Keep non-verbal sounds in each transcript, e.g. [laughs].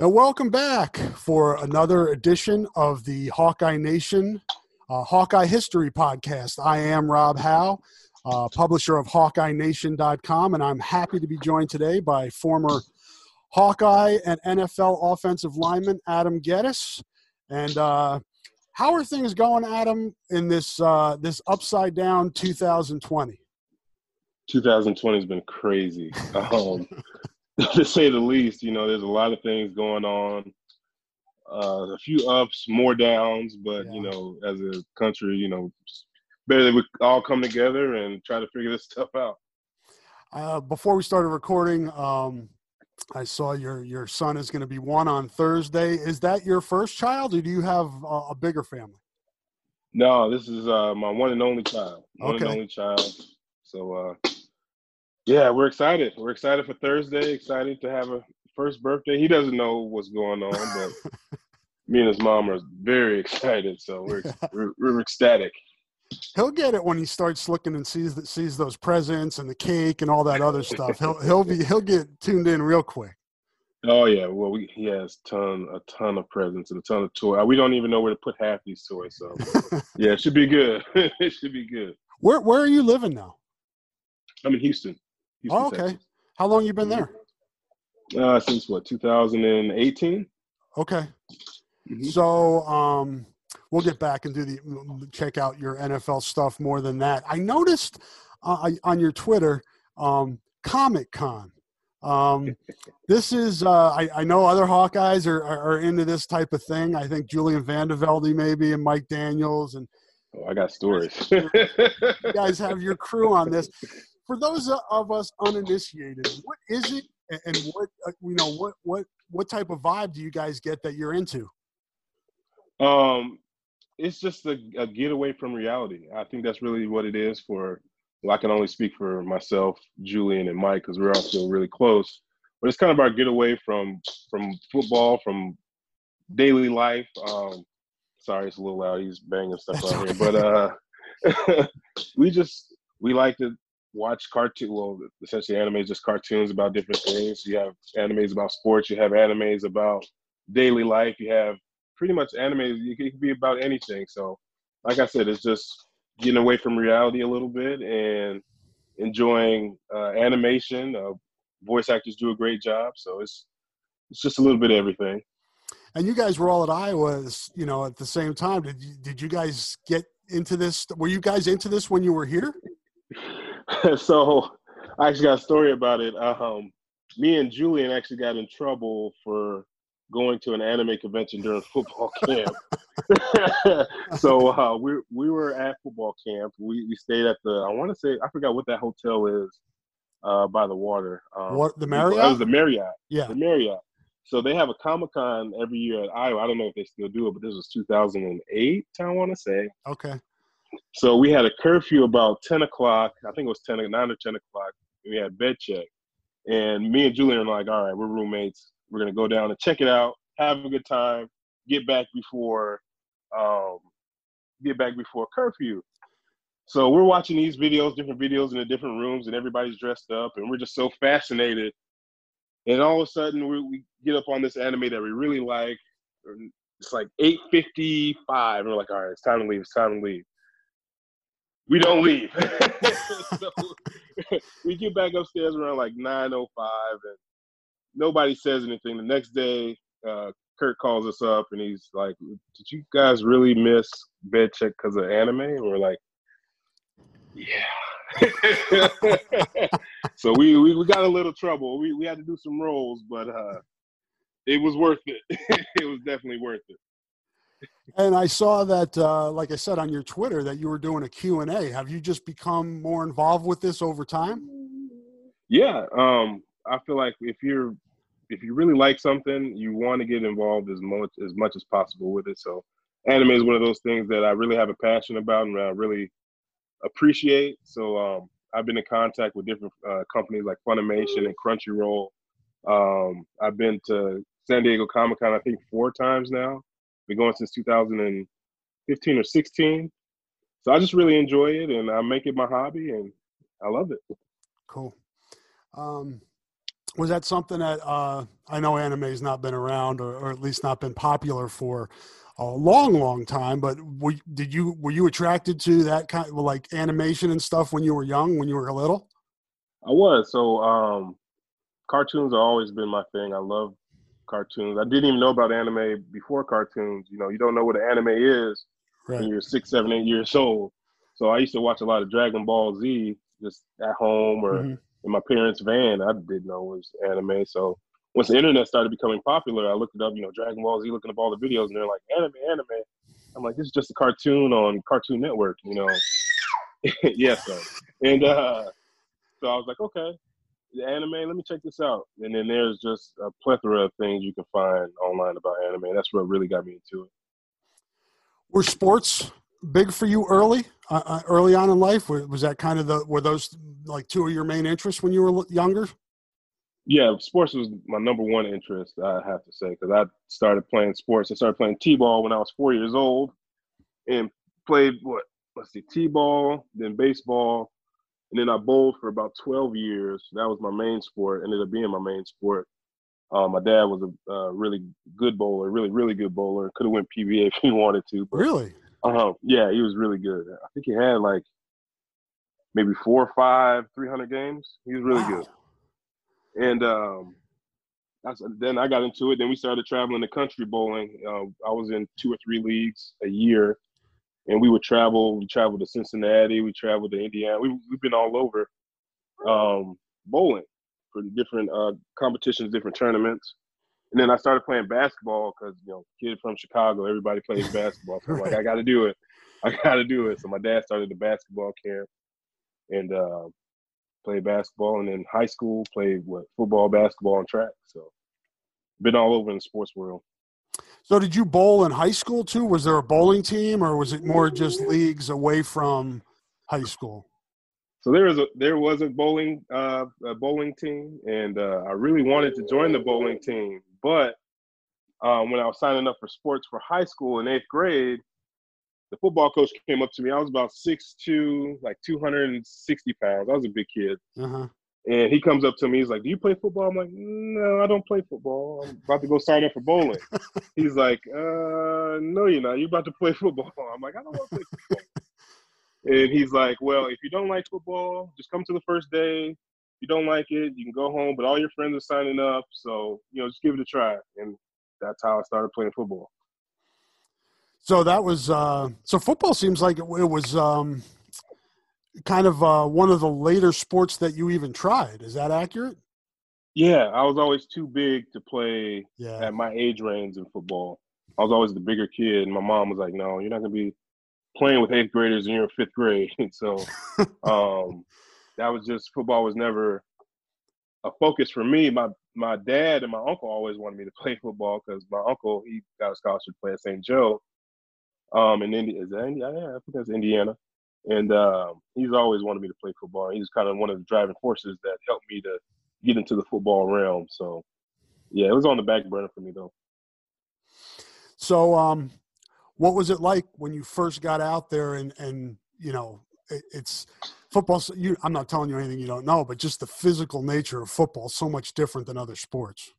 And welcome back for another edition of the Hawkeye Nation uh, Hawkeye History Podcast. I am Rob Howe, uh, publisher of HawkeyeNation.com, and I'm happy to be joined today by former Hawkeye and NFL offensive lineman Adam Gettis. And uh, how are things going, Adam, in this uh, this upside down 2020? 2020 has been crazy. [laughs] Um, [laughs] to say the least. You know, there's a lot of things going on. Uh, a few ups, more downs, but yeah. you know, as a country, you know, better that we all come together and try to figure this [laughs] stuff out. Uh, before we started recording, um, I saw your your son is going to be one on Thursday. Is that your first child, or do you have a, a bigger family? No, this is uh, my one and only child. One okay. and only child. So uh, yeah, we're excited. We're excited for Thursday. Excited to have a first birthday. He doesn't know what's going on, but [laughs] me and his mom are very excited. So we're [laughs] we're, we're ecstatic. He'll get it when he starts looking and sees that sees those presents and the cake and all that other stuff. He'll he'll be he'll get tuned in real quick. Oh yeah, well we, he has ton a ton of presents and a ton of toys. Uh, we don't even know where to put half these toys. So [laughs] yeah, it should be good. it should be good. Where where are you living now? I'm in Houston. Houston, oh, okay. Texas. How long you been there? Uh, since what, 2018? Okay. Mm-hmm. So, um, we'll get back and do the check out your NFL stuff more than that. I noticed uh, on your Twitter, um, Comic Con. Um, [laughs] this is uh, I, I, know other Hawkeyes are, are, are, into this type of thing. I think Julian Vandervelde maybe and Mike Daniels and oh, I got stories. you guys have your crew on this [laughs] for those of us uninitiated, what is it, and what uh, you know, what what what type of vibe do you guys get that you're into? Um, it's just a, a getaway from reality. I think that's really what it is. For well, I can only speak for myself, Julian, and Mike because we're all still really close. But it's kind of our getaway from from football, from daily life. Um, sorry, it's a little loud. He's banging stuff out here, but uh, [laughs] we just we like to watch cartoon. Well, essentially, anime is just cartoons about different things. You have animes about sports. You have animes about daily life. You have pretty much animes. It can be about anything. So, like I said, it's just getting away from reality a little bit and enjoying uh, animation. Uh, voice actors do a great job. So it's it's just a little bit of everything. And you guys were all at Iowa, you know, at the same time. Did you, did you guys get into this? Were you guys into this when you were here? [laughs] [laughs] so I actually got a story about it. Um, me and Julian actually got in trouble for going to an anime convention during [laughs] football camp. [laughs] so uh, we we were at football camp. We we stayed at the I want to say I forgot what that hotel is uh, by the water. Um, what the Marriott? It was the Marriott. Yeah, the Marriott. So they have a Comic Con every year at Iowa. I don't know if they still do it, but this was 2008. I want to say. Okay. So we had a curfew about 10 o'clock. I think it was 10, 9 or 10 o'clock. we had bed check. And me and Julian are like, all right, we're roommates. We're going to go down and check it out, have a good time, get back before, um, get back before curfew. so we're watching these videos, different videos in the different rooms, and everybody's dressed up, and we're just so fascinated. And all of a sudden, we, we get up on this anime that we really like. It's like 8:55, and we're like, "All right, it's time to leave. It's time to leave." We don't leave. so [laughs] [laughs] we get back upstairs around like 9:05, and nobody says anything. The next day, uh, Kurt calls us up, and he's like, "Did you guys really miss bed check because of anime?" And we're like, yeah. [laughs] so we, we, we got a little trouble. We we had to do some rolls, but uh, it was worth it. it was definitely worth it. And I saw that, uh, like I said on your Twitter, that you were doing a Q and A. Have you just become more involved with this over time? Yeah, um, I feel like if you're if you really like something, you want to get involved as much as much as possible with it. So, anime is one of those things that I really have a passion about, and I really appreciate. So um, I've been in contact with different uh, companies like Funimation and Crunchyroll. Um, I've been to San Diego Comic Con I think four times now. Been going since 2015 or 16. So I just really enjoy it, and I make it my hobby, and I love it. Cool. Um, was that something that uh, I know anime has not been around, or, or, at least not been popular for a long, long time. But were, did you were you attracted to that kind of like animation and stuff when you were young, when you were little? I was. So um, cartoons have always been my thing. I love cartoons. I didn't even know about anime before cartoons. You know, you don't know what an anime is right. when you're six, seven, eight years old. So I used to watch a lot of Dragon Ball Z just at home or mm-hmm. in my parents' van. I didn't know it was anime. So once the internet started becoming popular, I looked it up, you know, Dragon Ball Z, looking up all the videos, and they're like, anime, anime. I'm like, this is just a cartoon on Cartoon Network, you know. [laughs] yes, sir. And uh, so I was like, okay, the anime, let me check this out. And then there's just a plethora of things you can find online about anime. That's what really got me into it. Were sports big for you early, uh, uh early on in life? Was that kind of the were those like two of your main interests when you were younger? Yeah, sports was my number one interest. I have to say because I started playing sports. I started playing t-ball when I was four years old, and played what? Let's see, t-ball, then baseball, and then I bowled for about twelve years. That was my main sport. Ended up being my main sport. Um, my dad was a uh, really good bowler, really really good bowler. Could have went PBA [laughs] if he wanted to. But, really? Uh. Yeah, he was really good. I think he had like maybe four or five, three hundred games. He was really wow. good. And um, then I got into it. Then we started traveling the country bowling. Uh, I was in two or three leagues a year, and we would travel. We traveled to Cincinnati. We traveled to Indiana. We, we've been all over um, bowling for different uh, competitions, different tournaments. And then I started playing basketball because you know, kid from Chicago, everybody plays [laughs] basketball. So I'm like, I got to do it. I got to do it. So my dad started the basketball camp, and uh, played basketball, and then high school played what football, basketball, and track. So been all over in the sports world. So did you bowl in high school too? Was there a bowling team, or was it more just leagues away from high school? So there was a there was a bowling uh, a bowling team, and uh, I really wanted to join the bowling team, but um, when I was signing up for sports for high school in eighth grade, the football coach came up to me. I was about six two, like 260 pounds. I was a big kid. Uh-huh. And he comes up to me. He's like, "Do you play football?" I'm like, "No, I don't play football. I'm about to go sign up for bowling." [laughs] He's like, uh, "No, you're not. You're about to play [laughs] football." I'm like, "I don't want to play football." [laughs] and he's like, "Well, if you don't like football, just come to the first day. If you don't like it, you can go home. But all your friends are signing up, so you know, just give it a try." And that's how I started playing football. So that was uh, so football seems like it, it was um, kind of uh, one of the later sports that you even tried. Is that accurate? Yeah, I was always too big to play yeah. at my age range in football. I was always the bigger kid, and my mom was like, "No, you're not gonna be playing with eighth graders in your fifth grade." [laughs] so um, that was just football was never a focus for me. My my dad and my uncle always wanted me to [laughs] play football because my uncle he got a scholarship to play at St. Joe, um, in India. Is that Indiana? Yeah, I think that's Indiana. And uh, he's always wanted me to play football. He's kind of one of the driving forces that helped me to get into the football realm. So, yeah, it was on the back burner for me though. So, um, what was it like when you first got out there and and you know it, it's football. You, I'm not telling you anything you don't know, but just the physical nature of football is so much different than other sports.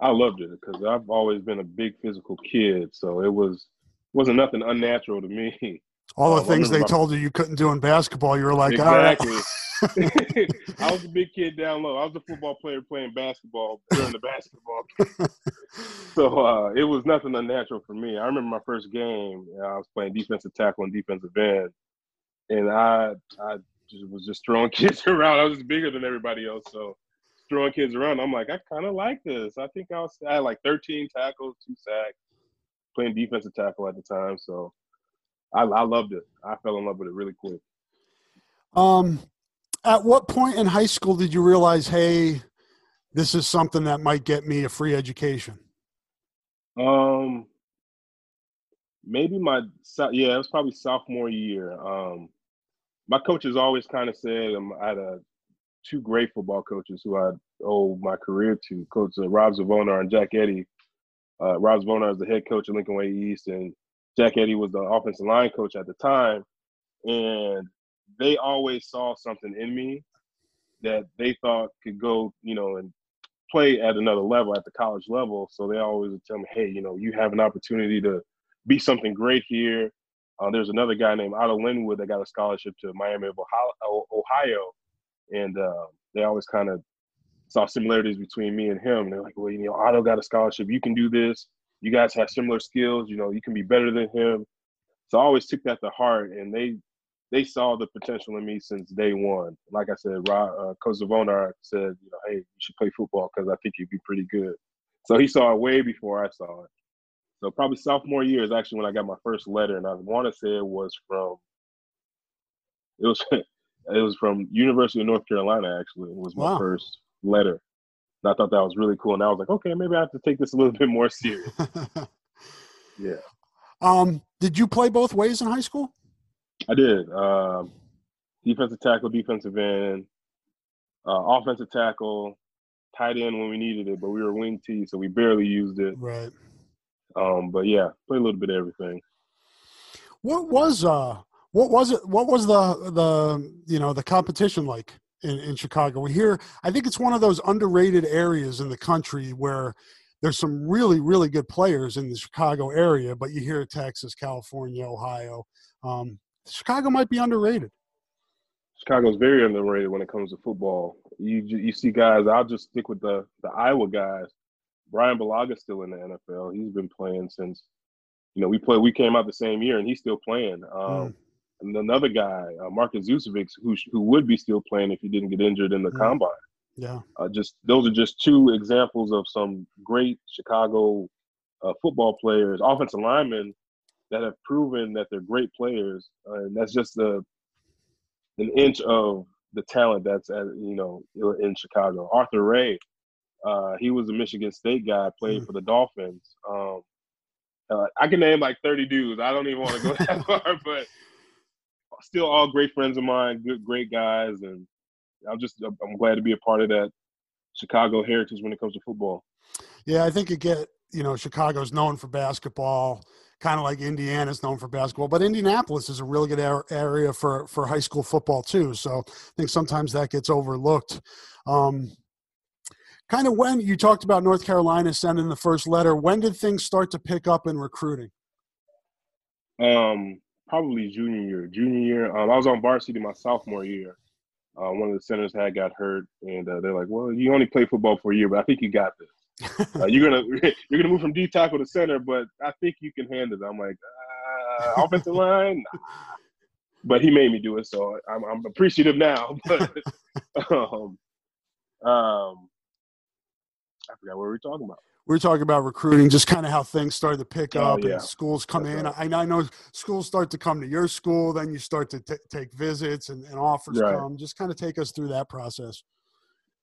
I loved it because I've always been a big physical kid, so it was wasn't nothing unnatural to me. [laughs] All the um, things they told you you couldn't do in basketball, you were like, exactly. [laughs] I was a big kid down low. I was a football player playing basketball during the basketball. [laughs] so uh, it was nothing unnatural for me. I remember my first game. I was playing defensive tackle and defensive end, and I I just was just throwing [laughs] kids around. I was just bigger than everybody else, so throwing kids around. I'm like, I kind of like this. I think I was I had like 13 tackles, two sacks, playing defensive tackle at the time. So I, I loved it. I fell in love with it really quick. Um, at what point in high school did you realize, hey, this is something that might get me a free education? Um, maybe my yeah, it was probably sophomore year. Um, my coaches always kind of said um, I had a two great football coaches who I owe my career to, Coach uh, Rob Zvonar and Jack Eddy. Uh, Rob Zvonar is the head coach at Lincoln Way East, and Jack Eddy was the offensive line coach at the time. And they always saw something in me that they thought could go, you know, and play at another level, at the college level. So they always would tell me, hey, you know, you have an opportunity to be something great here. Uh, there's another guy named Otto Linwood that got a scholarship to Miami of Ohio, and uh, they always kind of saw similarities between me and him. They're like, well, you know, Otto got a scholarship. You can do this. You guys have similar skills. You know, you can be better than him. So I always took that to heart, and they they saw the potential in me since day one. Like I said, Rod, uh, Coach Zvonar said, you know, hey, you should play football because I think you'd be pretty good. So he saw it way before I saw it. So probably sophomore year is actually when I got my first letter, and I want to say it was from it was [laughs] it was from University of North Carolina. Actually, it was my wow. first letter. And I thought that was really cool, and I was like, okay, maybe I have to take this a little [laughs] bit more serious. [laughs] yeah. Um, did you play both ways in high school? I did. Um, defensive tackle, defensive end, uh, offensive tackle, tight end when we needed it, but we were wing T, so we barely used it. Right. Um, but yeah, play a little bit of everything. What was uh what was it what was the the you know the competition like in, in Chicago? We hear I think it's one of those underrated areas in the country where there's some really really good players in the Chicago area, but you hear Texas, California, Ohio. Um, Chicago might be underrated. Chicago's very underrated when it comes to football. You you see guys. I'll just stick with the the Iowa guys. Bryan Bulaga's still in the NFL. He's been playing since you know we play. We came out the same year, and he's still playing. Um, mm. And another guy, uh, Markus Zusevics, who who would be still playing if he didn't get injured in the combine. Yeah. Uh, just those are just two examples of some great Chicago uh, football players, offensive linemen that have proven that they're great players, uh, and that's just a an inch of the talent that's at you know in Chicago. Arthur Ray, uh, he was a Michigan State guy, played mm. for the Dolphins. Um, uh, I can name like thirty dudes. I don't even want to go [laughs] that far, but still all great friends of mine, good great guys, and I'm just I'm glad to be a part of that Chicago heritage when it comes to football. Yeah, I think you get you know Chicago's known for basketball kind of like Indiana's known for basketball, but Indianapolis is a really good area for for high school football too. So I think sometimes that gets overlooked. Um, kind of when you talked about North Carolina sending the first letter, when did things start to pick up in recruiting? Um, probably junior year. Junior year, um, I was on varsity my sophomore year. Uh, one of the centers had got hurt, and uh, they're like, "Well, you only play football for a year, but I think you got this." uh, you're gonna [laughs] you're gonna move from D tackle to center, but I think you can handle it. I'm like uh, offensive line, but he made me do it, so I'm, I'm appreciative now. [laughs] But um, um, I forgot what we were talking about. We are talking about recruiting, just kind of how things started to pick oh, up yeah. and schools come That's in. Right. I, I, know schools start to come to your school, then you start to t- take visits and, and offers right. come. Just kind of take us through that process.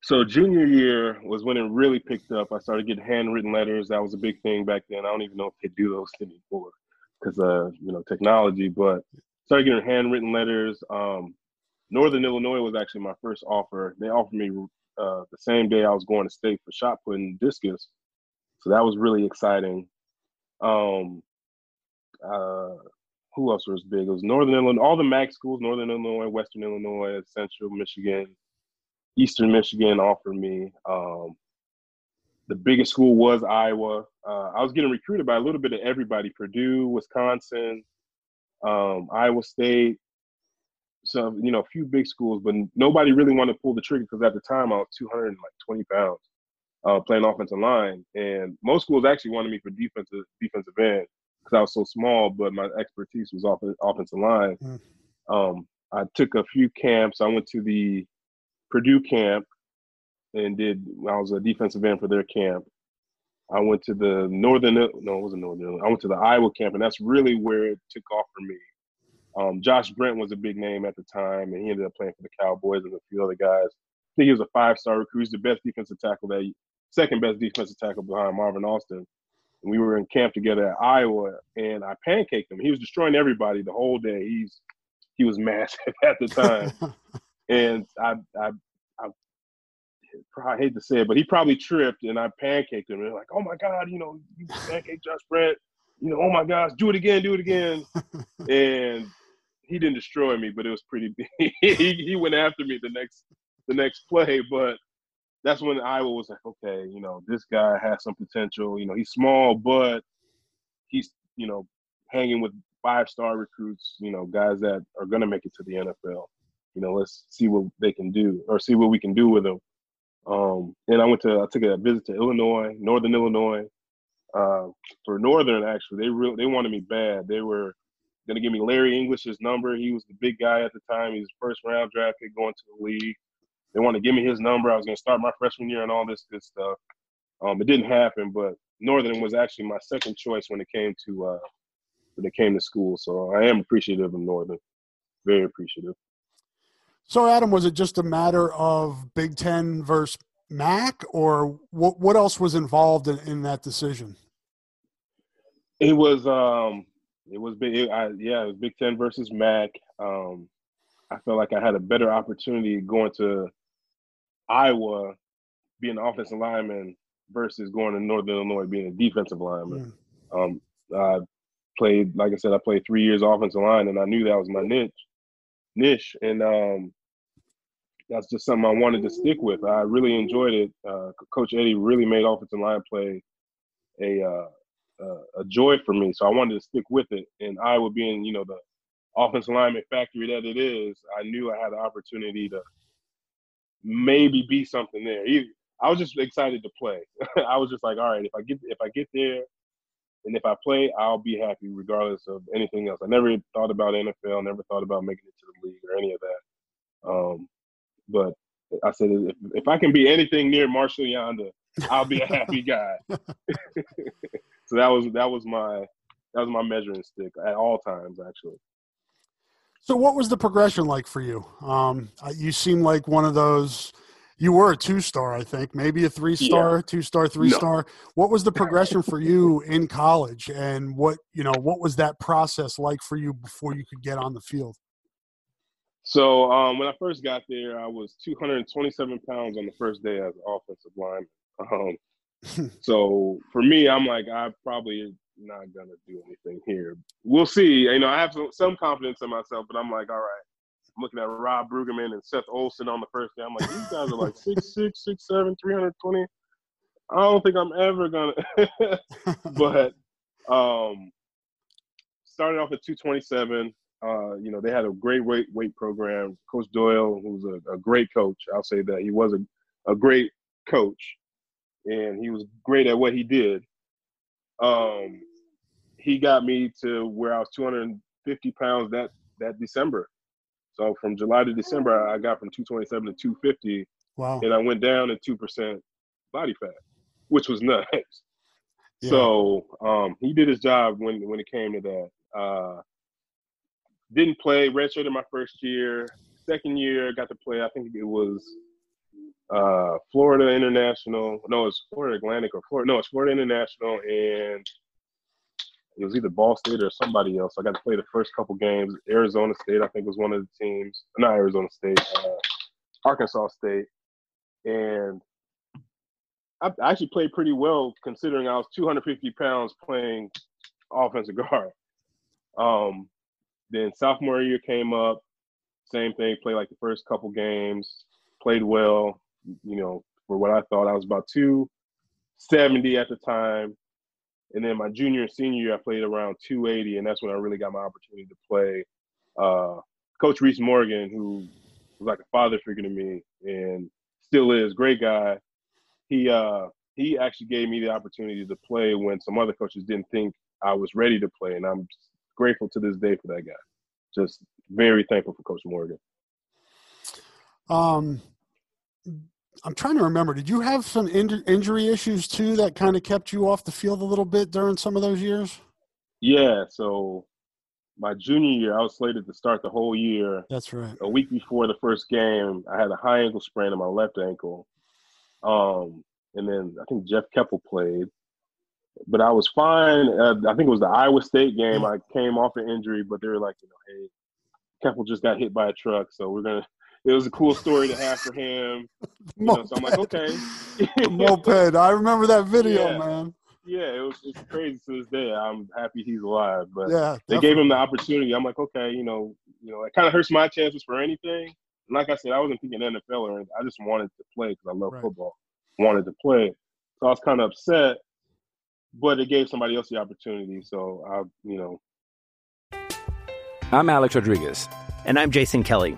So junior year was when it really picked up. I started getting handwritten letters. That was a big thing back then. I don't even know if they do those anymore because uh, you know, technology. But started getting handwritten letters. Um, Northern Illinois was actually my first offer. They offered me uh, the same day I was going to state for shot putting discus. So that was really exciting. Um, uh, who else was big? It was Northern Illinois, all the MAC schools, Northern Illinois, Western Illinois, Central Michigan, Eastern Michigan offered me. Um, the biggest school was Iowa. Uh, I was getting recruited by a little bit of everybody: Purdue, Wisconsin, um, Iowa State. Some, you know, a few big schools, but nobody really wanted to pull the trigger because at the time I was 220 pounds, uh, playing offensive line, and most schools actually wanted me for defensive defensive end because I was so small, but my expertise was off offensive line. Mm. Um, I took a few camps. I went to the Purdue camp and did. I was a defensive end for their camp. I went to the northern. No, it wasn't northern. I went to the Iowa camp, and that's really where it took off for me. Um, Josh Brent was a big name at the time, and he ended up playing for the Cowboys and a few other guys. I think he was a five-star recruit. He's the best defensive tackle that, second best defensive tackle behind Marvin Austin. And we were in camp together at Iowa, and I pancaked him. He was destroying everybody the whole day. He's he was [laughs] massive at the time, [laughs] and I, I I I hate to say it, but he probably tripped, and I pancaked him. And like, oh my god, you know, you pancake Josh Brent. You know, oh my gosh, do it again, do it again. [laughs] and he didn't destroy me, but it was pretty. he he went after me the next the next play, but that's when Iowa was like, okay, you know, this guy has some potential. You know, he's small, but he's you know hanging with five star recruits. You know, guys that are gonna make it to the NFL. You know, let's see what they can do or see what we can do with them. Um, and I went to I took a visit to Illinois, Northern Illinois. Uh, for Northern, actually, they real they wanted me bad. They were gonna give me Larry English's number. He was the big guy at the time. He was first round draft pick going to the league. They wanted to give me his number. I was going to start my freshman year and all this good stuff. Um, it didn't happen, but Northern was actually my second choice when it came to uh, when it came to school. So I am appreciative of Northern, very appreciative. So Adam, was it just a matter of Big Ten versus MAC, or what? What else was involved in, in that decision? It was um, it was big. It, I, yeah, it was Big Ten versus MAC. Um, I felt like I had a better opportunity going to Iowa being an offensive lineman versus going to Northern Illinois being a defensive lineman. Um, I played, like I said, I played three years offensive line, and I knew that was my niche. Niche, and um, that's just something I wanted to stick with. I really enjoyed it. Uh, Coach Eddie really made offensive line play a uh, uh, a joy for me, so I wanted to stick with it. And Iowa being, you know, the offensive lineman factory that it is, I knew I had the opportunity to maybe be something there. I was just excited to play. [laughs] I was just like, all right, if I get if I get there, and if I play, I'll be happy regardless of anything else. I never thought about NFL, never thought about making it to the league or any of that. Um, but I said, if, if I can be anything near Marshall Yanda, I'll be a happy [laughs] guy. [laughs] so that was that was my that was my measuring stick at all times, actually. So, what was the progression like for you? Um, you seem like one of those. You were a two star, I think, maybe a three star, yeah. two star, three no. star. What was the progression for you in college, and what you know? What was that process like for you before you could get on the field? So um, when I first got there, I was 227 pounds on the first day as an offensive lineman. Um, [laughs] so for me, I'm like, I probably not gonna do anything here. We'll see. You know, I have some, some confidence in myself, but I'm like, all right. I'm looking at Rob Bruggeman and Seth Olsen on the first day. I'm like, these guys are like [laughs] six six, six seven, three hundred twenty. I don't think I'm ever gonna. [laughs] but um, started off at 227. Uh, you know, they had a great weight weight program. Coach Doyle, who's a, a great coach, I'll say that he was a, a great coach, and he was great at what he did. Um, he got me to where I was 250 pounds that that December. So from July to December, I got from 227 to 250. Wow. And I went down to two percent body fat, which was [laughs] nuts. Yeah. So um, he did his job when when it came to that. Uh, didn't play, redshirted my first year. Second year, got to play. I think it was uh, Florida International. No, it's Florida Atlantic or Florida. No, it's Florida International, and it was either Ball State or somebody else. I got to play the first couple games. Arizona State, I think, was one of the teams. Not Arizona State, uh, Arkansas State, and I actually played pretty well considering I was 250 pounds playing offensive guard. Um, then sophomore year came up, same thing. Played like the first couple games, played well. You know, for what I thought, I was about two seventy at the time. And then my junior and senior year, I played around 280, and that's when I really got my opportunity to play. Uh, Coach Reese Morgan, who was like a father figure to me, and still is, great guy. He uh, he actually gave me the opportunity to play when some other coaches didn't think I was ready to play, and I'm grateful to this day for that guy. Just very thankful for Coach Morgan. Um, I'm trying to remember. Did you have some in- injury issues too that kind of kept you off the field a little bit during some of those years? Yeah. So my junior year, I was slated to start the whole year. That's right. A week before the first game, I had a high ankle sprain in my left ankle. Um, and then I think Jeff Keppel played, but I was fine. Uh, I think it was the Iowa State game. I came off an injury, but they were like, you know, hey, Keppel just got hit by a truck, so we're gonna it was a cool story to have for him. You know, so I'm like, okay. [laughs] moped. I remember that video, yeah. man. Yeah, it was it's crazy to this day. I'm happy he's alive. But yeah, they gave him the opportunity. I'm like, okay, you know, you know, it kind of hurts my chances for anything. And like I said, I wasn't thinking NFL or anything. I just wanted to play because I love right. football. Wanted to play. So I was kind of upset, but it gave somebody else the opportunity. So I, you know. I'm Alex Rodriguez. And I'm Jason Kelly.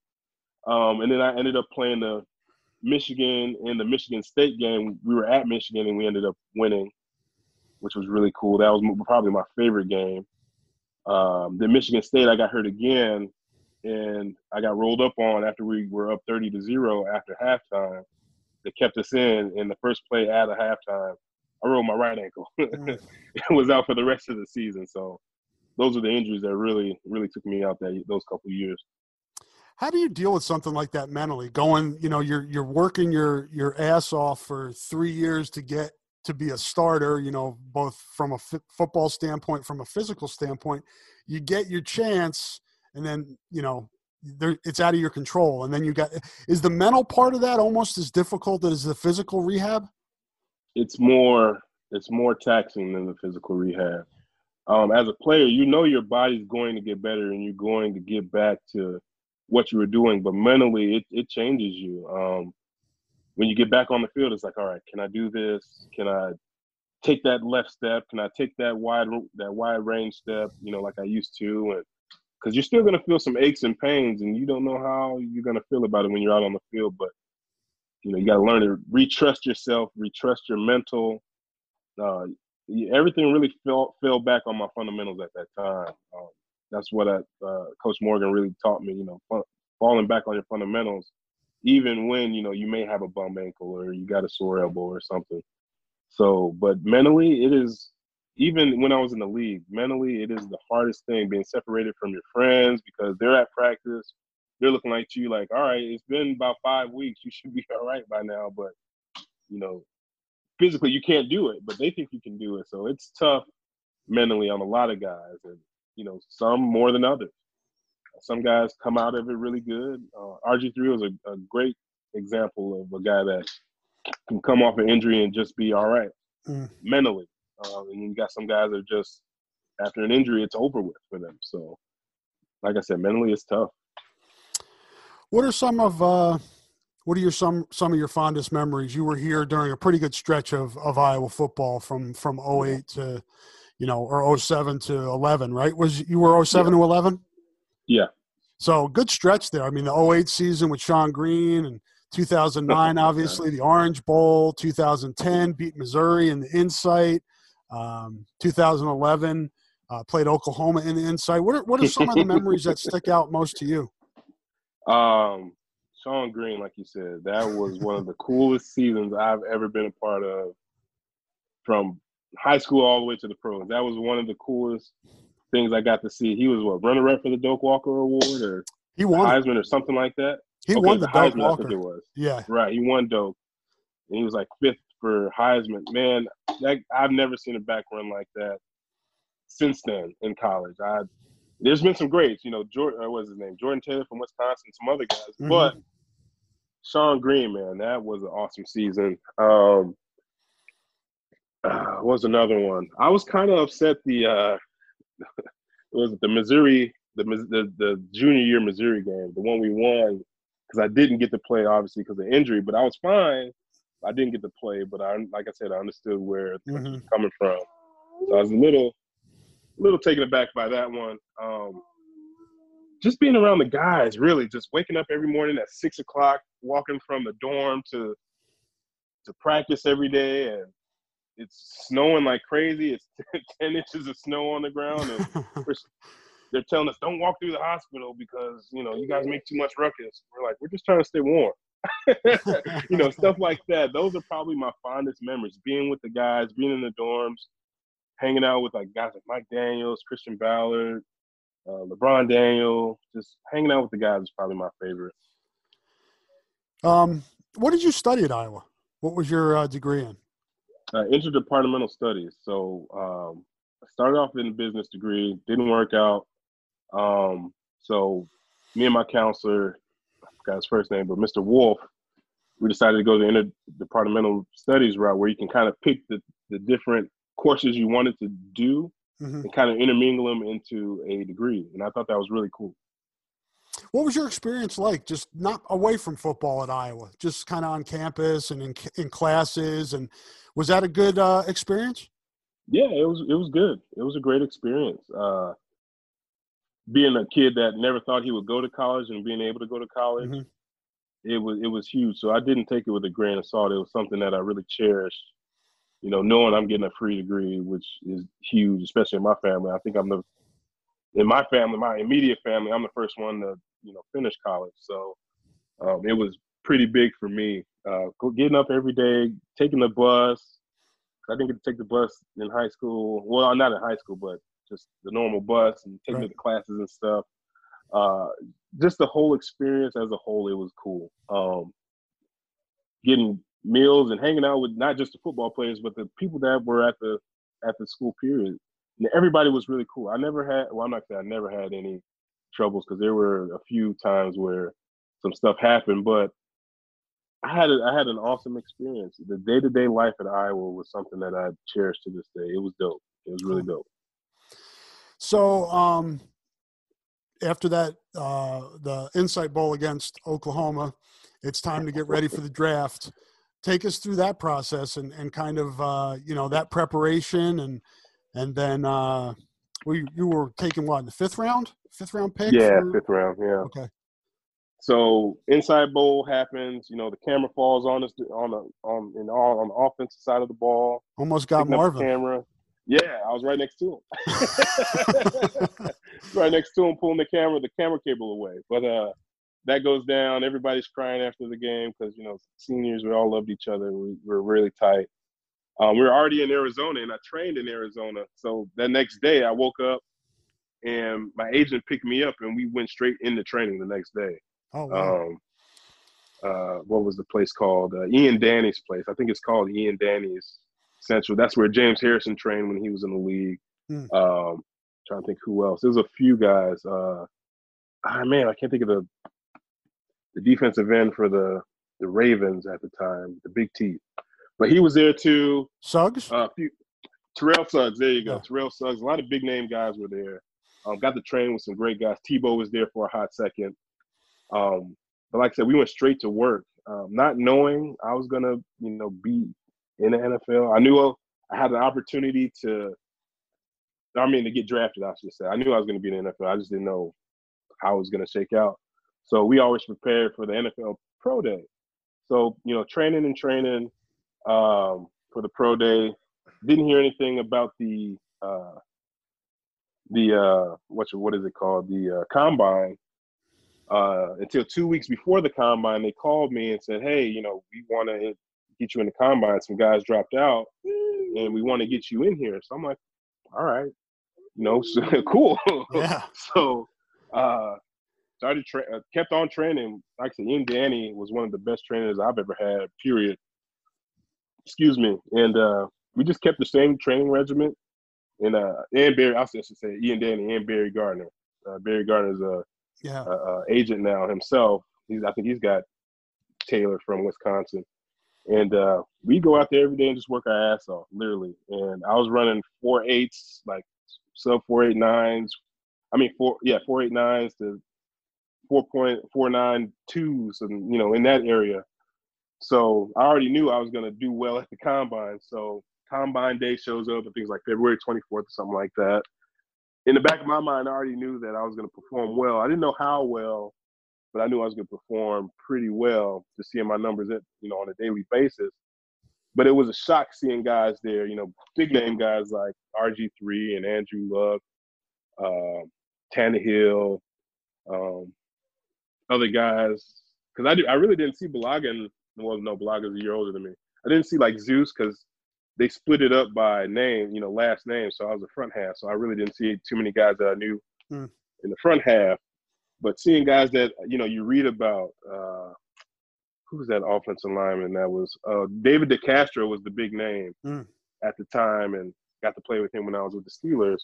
Um, and then I ended up playing the Michigan in the Michigan State game. We were at Michigan and we ended up winning, which was really cool. That was probably my favorite game. Um, then Michigan State, I got hurt again, and I got rolled up on after we were up thirty to zero after halftime. They kept us in in the first play out of halftime. I rolled my right ankle. [laughs] it was out for the rest of the season. So those are the injuries that really, really took me out that those couple of years. How do you deal with something like that mentally? Going, you know, you're you're working your your ass off for three years to get to be a starter. You know, both from a f- football standpoint, from a physical standpoint. You get your chance, and then you know, there, it's out of your control. And then you got is the mental part of that almost as difficult as the physical rehab? It's more it's more taxing than the physical rehab. Um, as a player, you know your body's going to get better and you're going to get back to what you were doing, but mentally it, it changes you. Um, when you get back on the field, it's like, all right, can I do this? Can I take that left step? Can I take that wide that wide range step? You know, like I used to, and because you're still gonna feel some aches and pains, and you don't know how you're gonna feel about it when you're out on the field. But you know, you got to learn to retrust yourself, retrust your mental. Uh, everything really fell fell back on my fundamentals at that time. Um, that's what I, uh, Coach Morgan really taught me. You know, fun, falling back on your fundamentals, even when you know you may have a bum ankle or you got a sore elbow or something. So, but mentally, it is even when I was in the league. Mentally, it is the hardest thing being separated from your friends because they're at practice. They're looking like you, like, all right, it's been about five weeks. You should be [laughs] all right by now. But you know, physically, you can't do it, but they think you can do it. So it's tough mentally on a lot of guys, and you know, some more than others. Some guys come out of it really good. Uh, RG3 was a, a, great example of a guy that can come off an injury and just be all right mm. mentally. Uh, and you got some guys that are just after an injury, it's over with for them. So, like I said, mentally, it's tough. What are some of uh, what are your some some of your fondest memories? You were here during a pretty good stretch of, of Iowa football from from 08 to you know or 07 to 11, right? Was you were 07 yeah. to 11? Yeah. So good stretch there. I mean, the 08 season with Shonn Greene and 2009, obviously the Orange Bowl, 2010 beat Missouri in the Insight, um, 2011 uh, played Oklahoma in the Insight. What are, what are some of the [laughs] memories that stick out most to you? Um, Shonn Greene, like you said, that was one of the coolest seasons I've ever been a part of from high school all the way to the pros. That was one of the coolest things I got to see. He was what runner up for the Doak Walker Award or he won Heisman or something like that. He okay, won the, Doak Heisman, Walker. I think it was. Yeah, Right, he won Doak, and he was like fifth for Heisman. Man, that, I've never seen a back run like that since then in college. I there's been some greats, you know, Jordan, what was his name, Jordan Taylor from Wisconsin, some other guys, Mhm. but Shonn Greene, man, that was an awesome season. Um, uh, was another one? I was kind of upset. The uh, it [laughs] was it the Missouri, the, the the junior year Missouri game, the one we won, because I didn't get to play obviously because of injury, but I was fine. I didn't get to play, but I, like I said, I understood where it was Mhm. coming from. So I was a little, little taken aback by that one. Um, just being around the guys, really, just waking up every morning at six o'clock, walking from the dorm to to practice every day, and it's snowing like crazy. It's [laughs] ten inches of snow on the ground, and [laughs] they're telling us don't walk through the hospital because you know you guys make too much ruckus. We're like, we're just trying to stay warm. [laughs] you know, stuff like that. Those are probably my fondest memories. Being with the guys, being in the dorms, hanging out with like guys like Mike Daniels, Christian Ballard, uh, LeBron Daniel. Just hanging out with the guys is probably my favorite. um, what did you study at Iowa? What was your uh, degree in? Uh, interdepartmental studies. So um, I started off in a business degree, didn't work out. Um, so me and my counselor, I forgot his first name, but Mr. Wolf, we decided to go the interdepartmental studies route where you can kind of pick the, the different courses you wanted to do Mhm. and kind of intermingle them into a degree. And I thought that was really cool. What was your experience like? Just not away from football at Iowa, just kind of on campus and in, in classes, and was that a good uh, experience? Yeah, it was it was good. It was a great experience. Uh, being a kid that never thought he would go to college and being able to go to college, Mhm. it was it was huge. So I didn't take it with a grain of salt. It was something that I really cherished. You know, knowing I'm getting a free degree, which is huge, especially in my family. I think I'm the in my family, my immediate family, I'm the first one to you know finish college. So um, it was pretty big for me. Uh, go- getting up every day, taking the bus. I didn't get to take the bus in high school. Well, not in high school, but just the normal bus and taking Right. the classes and stuff. Uh, just the whole experience as a whole, it was cool. Um, getting meals and hanging out with not just the football players, but the people that were at the at the school period. And everybody was really cool. I never had. Well, I'm not saying I never had any troubles because there were a few times where some stuff happened, but I had a, I had an awesome experience. The day to day life at Iowa was something that I cherish to this day. It was dope. It was really dope. So um, after that, uh, the Insight Bowl against Oklahoma, it's time to get ready for the draft. Take us through that process and, and kind of uh, you know that preparation and and then uh, we you were taking what in the fifth round, fifth round pick. Yeah, for- fifth round. Yeah. Okay. So Insight bowl happens. You know, the camera falls on us on the on in all on the offensive side of the ball. Almost got picking up the Marvin. camera. Yeah, I was right next to him. [laughs] [laughs] right next to him, pulling the camera, the camera cable away. But uh, that goes down. Everybody's crying after the game because you know seniors. We all loved each other. We were really tight. Um, we were already in Arizona, and I trained in Arizona. So that next day, I woke up, and my agent picked me up, and we went straight into training the next day. Oh wow. Um, uh, what was the place called? Uh, Ian Danney's place. I think it's called Ian Danney's Central. That's where James Harrison trained when he was in the league. Hmm. Um, trying to think who else. There's a few guys. Uh, ah, man, I can't think of the the defensive end for the the Ravens at the time, the Big T. But he was there too. Suggs. Uh, few, Terrell Suggs. There you go. Yeah. Terrell Suggs. A lot of big name guys were there. Um, got to train with some great guys. Tebow was there for a hot second. Um, but like I said, we went straight to work, um, not knowing I was gonna, you know, be in the NFL. I knew I had an opportunity to. I mean, to get drafted, I should say. I knew I was going to be in the NFL. I just didn't know how it was going to shake out. So we always prepared for the NFL Pro Day. So you know, training and training um, for the Pro Day. Didn't hear anything about the uh, the uh, what what is it called the uh, combine uh, until two weeks before the combine. They called me and said, "Hey, you know, we want to get you in the combine. Some guys dropped out, and we want to get you in here." So I'm like, "All right." you know, [laughs] so, cool. Yeah. [laughs] so uh, started tra- uh, kept on training. Like I said, Ian Danney was one of the best trainers I've ever had. Period. Excuse me. And uh, we just kept the same training regimen. And uh, and Barry, I should say Ian Danney and Barry Gardner. Uh, Barry Gardner's a, Yeah. a agent now himself. He's I think he's got Taylor from Wisconsin. And uh, we go out there every day and just work our ass off, literally. And I was running four eights, like sub four eight nines. I mean four yeah, four eight nines to four point four nine twos and you know, in that area. So I already knew I was gonna do well at the combine. So combine day shows up and things like February twenty fourth or something like that. In the back of my mind, I already knew that I was gonna perform well. I didn't know how well, but I knew I was going to perform pretty well to seeing my numbers, at, you know, on a daily basis. But it was a shock seeing guys there, you know, big name guys like RG3 and Andrew Luck, uh, Tannehill, um, other guys. Because I, I really didn't see Bulaga, well, no, Bulaga's a year older than me. I didn't see like Zeus because they split it up by name, you know, last name. So I was the front half. So I really didn't see too many guys that I knew Hmm. in the front half. But seeing guys that you know you read about, uh, who's that offensive lineman that was uh, David DeCastro was the big name Mm. at the time, and got to play with him when I was with the Steelers.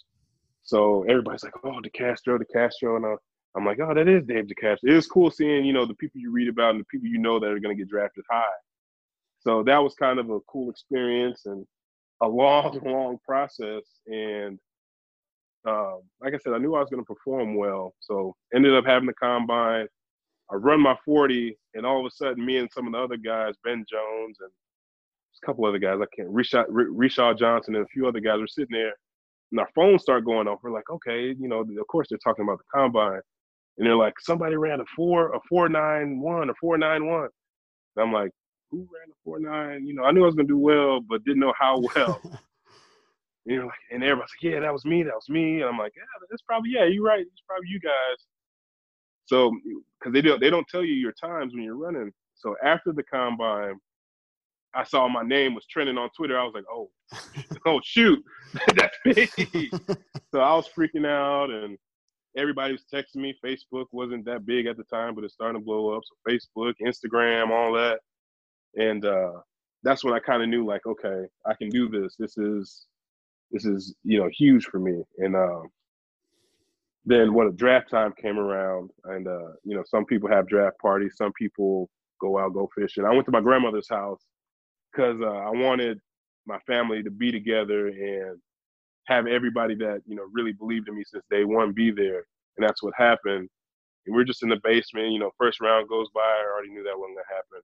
So everybody's like, "Oh, DeCastro, DeCastro," and I, I'm like, "Oh, that is Dave DeCastro." It was cool seeing you know the people you read about and the people you know that are going to get drafted high. So that was kind of a cool experience and a long, [laughs] long process. And um, like I said, I knew I was going to perform well. So ended up having the combine. I run my 40, and all of a sudden, me and some of the other guys, Ben Jones and a couple other guys, I can't, Rishaw Johnson and a few other guys were sitting there, and our phones start going off. We're like, okay, you know, of course they're talking about the combine, and they're like, somebody ran a four, a four nine one, a four nine one. And I'm like, who ran a four nine? You know, I knew I was gonna do well, but didn't know how [laughs] well. And you're like, and everybody's like, yeah, that was me, that was me. And I'm like, yeah, that's probably, yeah, you're right. It's probably you guys. So, because they don't, they don't tell you your times when you're running. So after the combine, I saw my name was trending on Twitter. I was like, oh, [laughs] oh shoot, [laughs] that's me. so I was freaking out, and everybody was texting me. Facebook wasn't that big at the time, but it's starting to blow up. So Facebook, Instagram, all that, and uh, that's when I kind of knew, like, okay, I can do this. This is this is you know huge for me and um then when a draft time came around and uh you know some people have draft parties some people go out go fishing i went to my grandmother's house because uh, i wanted my family to be together and have everybody that you know really believed in me since day one be there and that's what happened and we're just in the basement you know first round goes by i already knew that wasn't to happen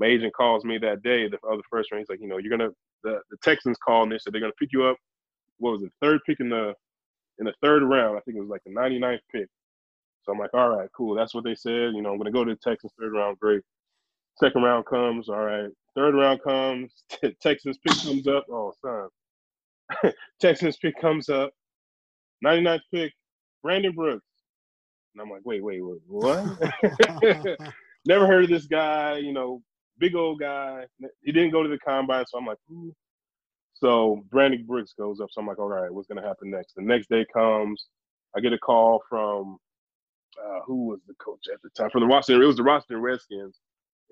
my agent calls me that day the other first round he's like you know you're gonna the, the texans called and they said they're gonna pick you up what was it, third pick in the in the third round. I think it was like the 99th pick. So I'm like, all right, cool. That's what they said. You know, I'm gonna go to the Texans third round. Great. Second round comes. All right. Third round comes. [laughs] Texans pick comes up. Oh, son. [laughs] Texans pick comes up. 99th pick, Brandon Brooks. And I'm like, wait, wait, wait, what? [laughs] Never heard of this guy. You know, big old guy. He didn't go to the combine, so I'm like, ooh. So Brandon Brooks goes up. So I'm like, all right, what's gonna happen next? The next day comes. I get a call from uh, who was the coach at the time from the Washington. It was the Washington Redskins,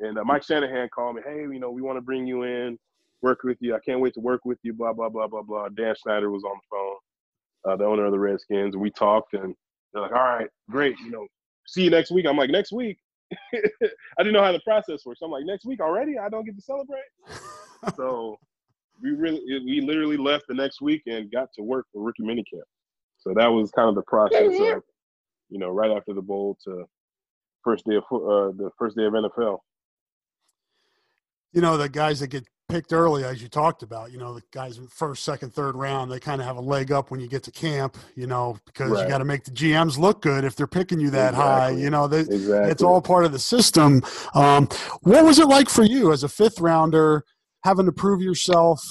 and uh, Mike Shanahan called me. Hey, you know, we want to bring you in, work with you. I can't wait to work with you. Blah blah blah blah blah. Dan Snyder was on the phone, uh, the owner of the Redskins, and we talked. And they're like, all right, great. You know, see you next week. I'm like, next week. [laughs] I didn't know how the process works. I'm like, next week already? I don't get to celebrate. [laughs] so we really we literally left the next week and got to work for rookie minicamp. So that was kind of the process of, you know, right after the bowl to first day of uh, the first day of NFL. You know, the guys that get picked early, as you talked about, you know, the guys in first, second, third round, they kind of have a leg up when you get to camp, you know, because Right. you got to make the GMs look good if they're picking you that high. You know, they, Exactly. it's all part of the system. Um, what was it like for you as a fifth rounder, having to prove yourself,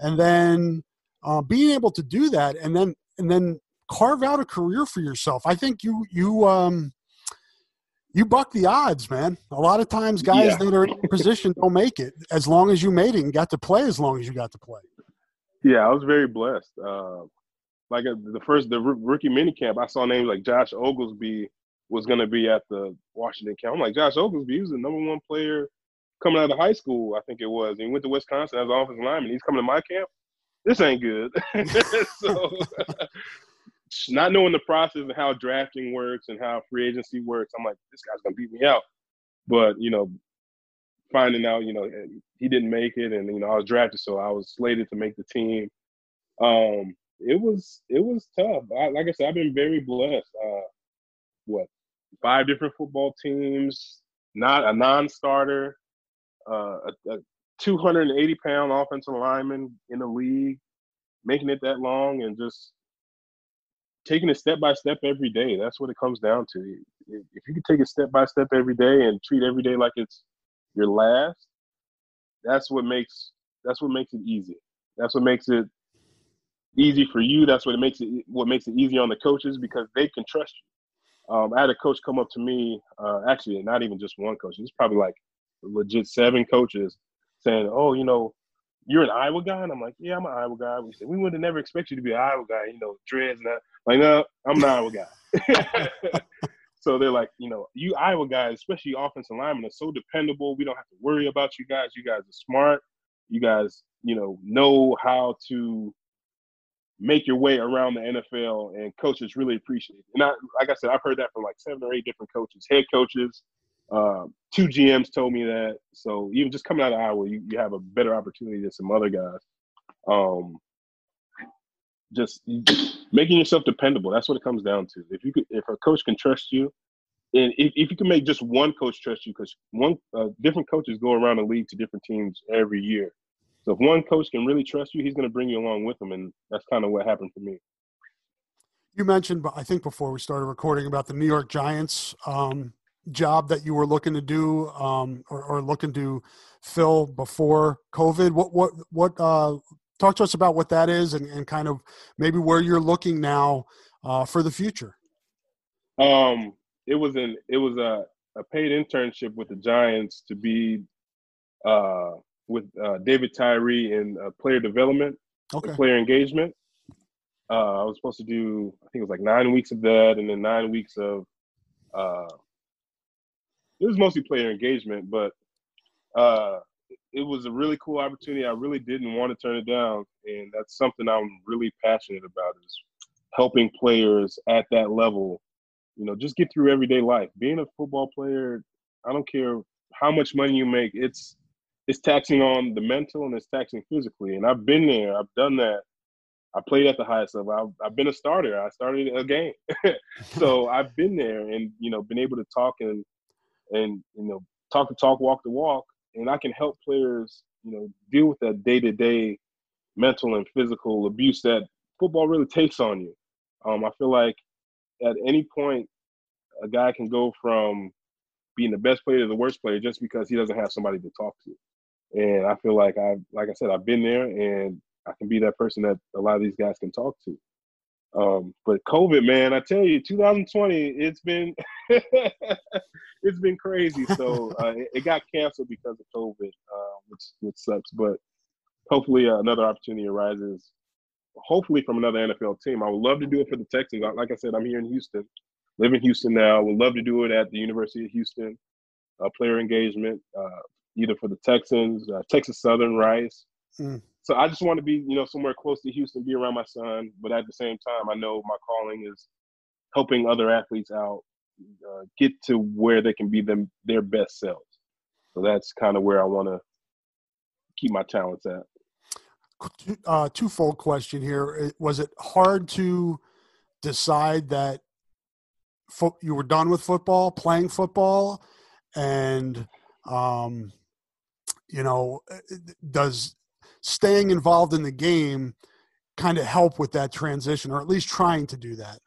and then uh, being able to do that, and then and then carve out a career for yourself? I think you you um, you buck the odds, man. A lot of times, guys Yeah. that are in position don't make it. As long as you made it and got to play, as long as you got to play. Yeah, I was very blessed. Uh, like uh, the first the rookie mini camp, I saw names like Josh Oglesby was going to be at the Washington camp. I'm like Josh Oglesby, he was the number one player coming out of high school, I think it was. And he went to Wisconsin as an offensive lineman. He's coming to my camp. This ain't good. [laughs] so, not knowing the process and how drafting works and how free agency works, I'm like, this guy's gonna beat me out. But you know, finding out, you know, he didn't make it, and you know, I was drafted, so I was slated to make the team. Um, it was it was tough. I, like I said, I've been very blessed. Uh, what five different football teams, not a non-starter, uh, a, a 280 pound offensive lineman in the league, making it that long, and just taking it step by step every day. That's what it comes down to. If you can take it step by step every day and treat every day like it's your last, that's what makes that's what makes it easy. That's what makes it easy for you. That's what it makes it what makes it easy on the coaches because they can trust you. Um, I had a coach come up to me, uh, actually, not even just one coach. It's probably like legit seven coaches saying, "Oh, you know, you're an Iowa guy," and I'm like, "Yeah, I'm an Iowa guy." We said we would have never expect you to be an Iowa guy, you know, dreads and that. Like, no, I'm an Iowa guy. [laughs] so they're like, you know, you Iowa guys, especially offensive linemen, are so dependable. We don't have to worry about you guys. You guys are smart. You guys, you know, know how to make your way around the NFL, and coaches really appreciate it. And I, like I said, I've heard that from like seven or eight different coaches, head coaches. Um, two GMs told me that. So even just coming out of Iowa, you, you have a better opportunity than some other guys. Um, just making yourself dependable. That's what it comes down to. If you could, if a coach can trust you, and if, if you can make just one coach trust you, because one uh, different coaches go around the league to different teams every year. So if one coach can really trust you, he's going to bring you along with him, and that's kind of what happened for me. You mentioned, I think before we started recording, about the New York Giants um, job that you were looking to do um, or, or, looking to fill before COVID. What what what? Uh, talk to us about what that is, and, and kind of maybe where you're looking now uh, for the future. Um, it was an it was a, a paid internship with the Giants to be uh, with uh, David Tyree in uh, player development, okay. player engagement. Uh, I was supposed to do, I think it was like nine weeks of that, and then nine weeks of. Uh, it was mostly player engagement, but uh, it was a really cool opportunity. I really didn't want to turn it down, and that's something I'm really passionate about is helping players at that level. You know, just get through everyday life. Being a football player, I don't care how much money you make. It's it's taxing on the mental and it's taxing physically. And I've been there. I've done that. I played at the highest level. I've, I've been a starter. I started a game, [laughs] so [laughs] I've been there and you know been able to talk and and you know talk the talk, walk the walk, and I can help players you know deal with that day to day mental and physical abuse that football really takes on you. Um, I feel like at any point a guy can go from being the best player to the worst player just because he doesn't have somebody to talk to. And I feel like I, like I said, I've been there, and I can be that person that a lot of these guys can talk to. Um, but COVID, man, I tell you, 2020, it's been [laughs] it's been crazy. So uh, it, it, got canceled because of COVID, uh, which which sucks. But hopefully, uh, another opportunity arises. Hopefully, from another NFL team. I would love to do it for the Texans. Like I said, I'm here in Houston, live in Houston now. Would love to do it at the University of Houston. Uh, player engagement, uh, either for the Texans, uh, Texas Southern, Rice. Mm. So I just want to be, you know, somewhere close to Houston, be around my son. But at the same time, I know my calling is helping other athletes out, uh, get to where they can be them their best selves. So that's kind of where I want to keep my talents at. Uh, twofold question here: Was it hard to decide that fo- you were done with football, playing football, and um, you know, uh, does staying involved in the game kind of help with that transition, or at least trying to do that?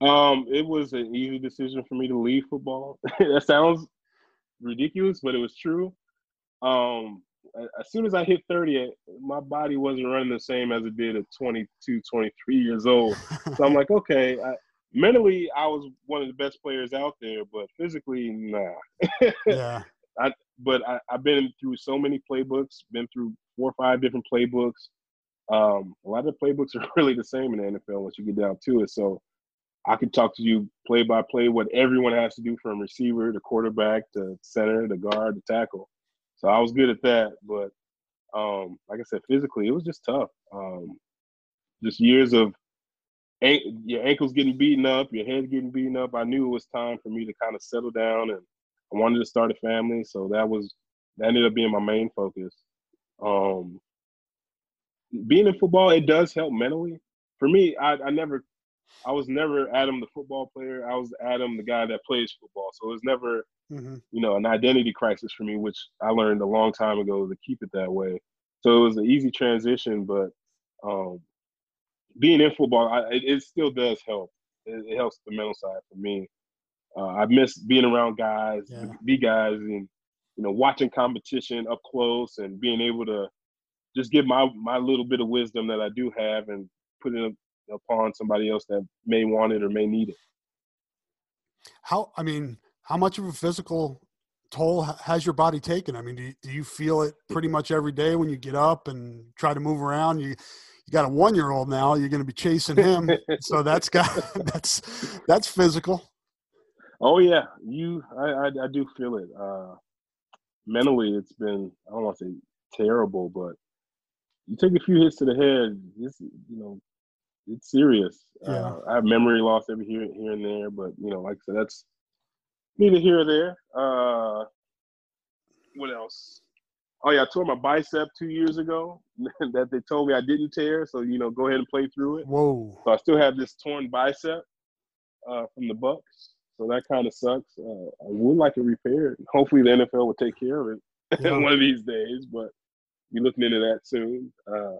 Um, it was an easy decision for me to leave football. [laughs] that sounds ridiculous, but it was true. Um, as soon as I hit 30, my body wasn't running the same as it did at 22, 23 years old. So I'm [laughs] like, okay, I, mentally, I was one of the best players out there, but physically, nah. [laughs] yeah. I, but I, have been through so many playbooks, been through four or five different playbooks. Um, a lot of the playbooks are [laughs] really the same in the NFL once you get down to it. So I could talk to you play by play what everyone has to do from receiver to quarterback to center to guard to tackle. So I was good at that, but um, like I said, physically it was just tough. Um, just years of an- your ankles getting beaten up, your head getting beaten up. I knew it was time for me to kind of settle down, and I wanted to start a family. So that was that ended up being my main focus. Um, being in football, it does help mentally. For me, I, I never I was never Adam the football player. I was Adam the guy that plays football. So it was never, mm-hmm. you know, an identity crisis for me, which I learned a long time ago to keep it that way. So it was an easy transition, but um, being in football, I, it, it, still does help. It, it, helps the mental side for me. Uh, I miss being around guys, yeah. the guys, and you know, watching competition up close and being able to just give my my little bit of wisdom that I do have and put it upon somebody else that may want it or may need it. How I mean, how much of a physical toll has your body taken? I mean, do you, do you feel it pretty much every day when you get up and try to move around? You you got a one year old now. You're going to be chasing him, [laughs] so that's got [laughs] that's that's physical. Oh yeah, you I I, I do feel it. Uh, mentally, it's been I don't want to say terrible, but you take a few hits to the head. This you know it's serious. Yeah. Uh, I have memory loss every here here and there, but you know, like I said, that's neither here or there. Uh, what else? Oh yeah, I tore my bicep two years ago [laughs] that they told me I didn't tear. So you know, go ahead and play through it. Whoa! So I still have this torn bicep uh, from the Bucks. So that kind of sucks. Uh, I would like it repaired. Hopefully, the NFL will take care of it [laughs] yeah. one of these days. But be looking into that soon. Uh,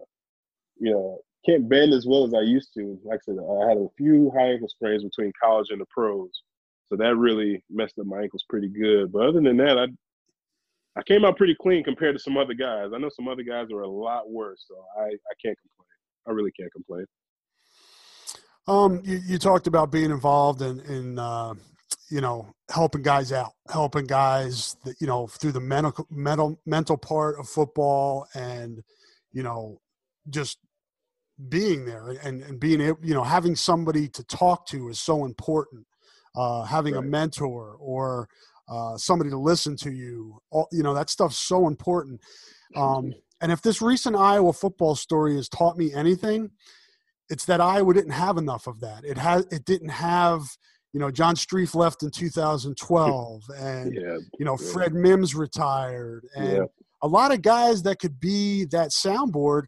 you know, can't bend as well as I used to. Like I said, I had a few high ankle sprains between college and the pros, so that really messed up my ankles pretty good. But other than that, I I came out pretty clean compared to some other guys. I know some other guys are a lot worse, so I I can't complain. I really can't complain. Um, you, you talked about being involved in in uh, you know helping guys out, helping guys that you know through the mental mental mental part of football, and you know just being there and, and being able, you know, having somebody to talk to is so important. Uh, having right. a mentor or uh, somebody to listen to you, all, you know, that stuff's so important. Um, and if this recent Iowa football story has taught me anything, it's that Iowa didn't have enough of that. It has, it didn't have, you know, John Streif left in 2012, [laughs] and yeah, you know, yeah. Fred Mims retired, and yeah. a lot of guys that could be that soundboard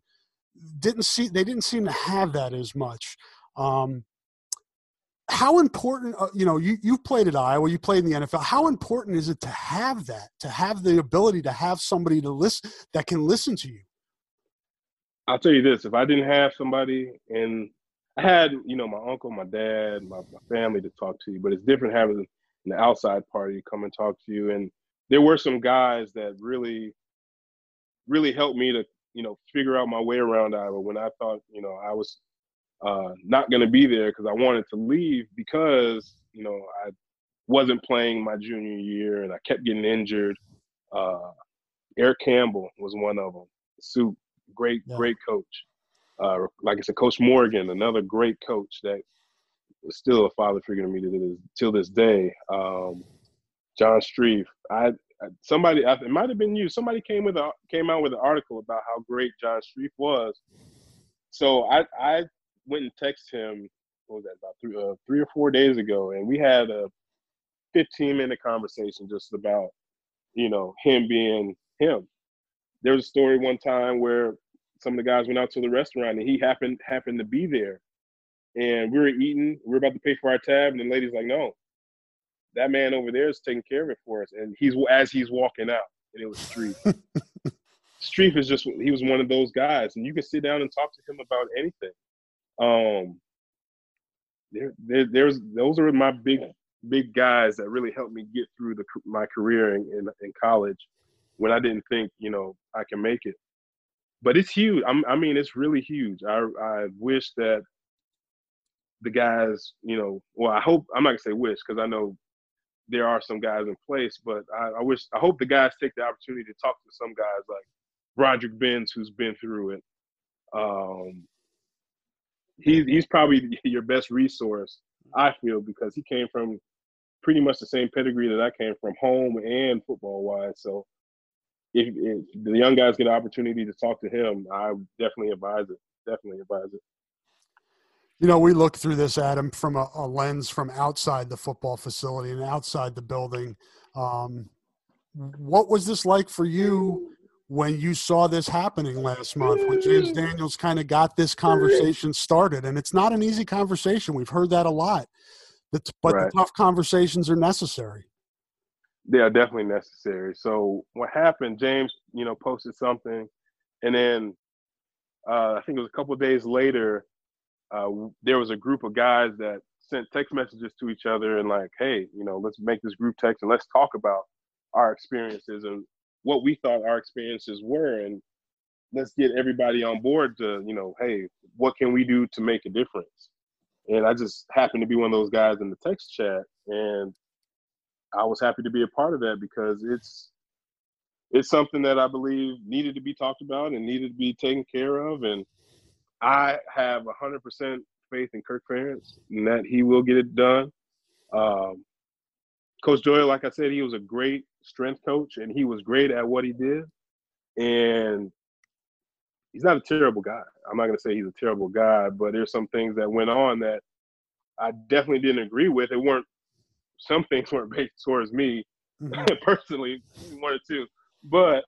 didn't see they didn't seem to have that as much. Um, how important, uh, you know, you you've played at Iowa, you played in the NFL. How important is it to have that, to have the ability to have somebody to listen that can listen to you? I'll tell you this: if I didn't have somebody, and I had, you know, my uncle, my dad, my, my family to talk to you, but it's different having an outside party come and talk to you. And there were some guys that really, really helped me to you know, figure out my way around Iowa when I thought, you know, I was uh, not going to be there because I wanted to leave because, you know, I wasn't playing my junior year and I kept getting injured. Uh, Erik Campbell was one of them. Sue, great, yeah. great coach. Uh, like I said, Coach Morgan, another great coach that is still a father figure to me to this, till this day. Um, John Streif. I somebody it might have been you. Somebody came with a came out with an article about how great John Streif was. So I I went and texted him. What was that about three uh, three or four days ago, and we had a 15 minute conversation just about you know him being him. There was a story one time where some of the guys went out to the restaurant and he happened happened to be there, and we were eating. We were about to pay for our tab, and the lady's like, "No, that man over there is taking care of it for us. And he's as he's walking out, and it was Streif. Streif [laughs] is just he was one of those guys, and you can sit down and talk to him about anything. Um, there, there there's those are my big big guys that really helped me get through the my career in, in, in college when I didn't think you know I can make it. But it's huge. I'm, I mean, it's really huge. I I wish that the guys, you know, well, I hope I'm not gonna say wish because I know there are some guys in place, but I, I, wish I hope the guys take the opportunity to talk to some guys like Broderick Binns, who's been through it. Um, he's he's probably [laughs] your best resource, I feel, because he came from pretty much the same pedigree that I came from, home and football wise. So if, if the young guys get an opportunity to talk to him, I definitely advise it. Definitely advise it. You know, we look through this, Adam, from a, a lens from outside the football facility and outside the building. Um, what was this like for you when you saw this happening last month when James Daniels kind of got this conversation started? And it's not an easy conversation. We've heard that a lot. But, but right. the tough conversations are necessary. They are definitely necessary. So what happened? James, you know, posted something, and then uh, I think it was a couple days later, uh, there was a group of guys that sent text messages to each other and like, hey, you know, let's make this group text and let's talk about our experiences and what we thought our experiences were and let's get everybody on board to, you know, hey, what can we do to make a difference? And I just happened to be one of those guys in the text chat and I was happy to be a part of that because it's it's something that I believe needed to be talked about and needed to be taken care of and I have 100% faith in Kirk Ferentz and that he will get it done. Um, coach Doyle, like I said, he was a great strength coach and he was great at what he did. And he's not a terrible guy. I'm not going to say he's a terrible guy, but there's some things that went on that I definitely didn't agree with. It weren't some things weren't based towards me mm-hmm. [laughs] personally, one or two, but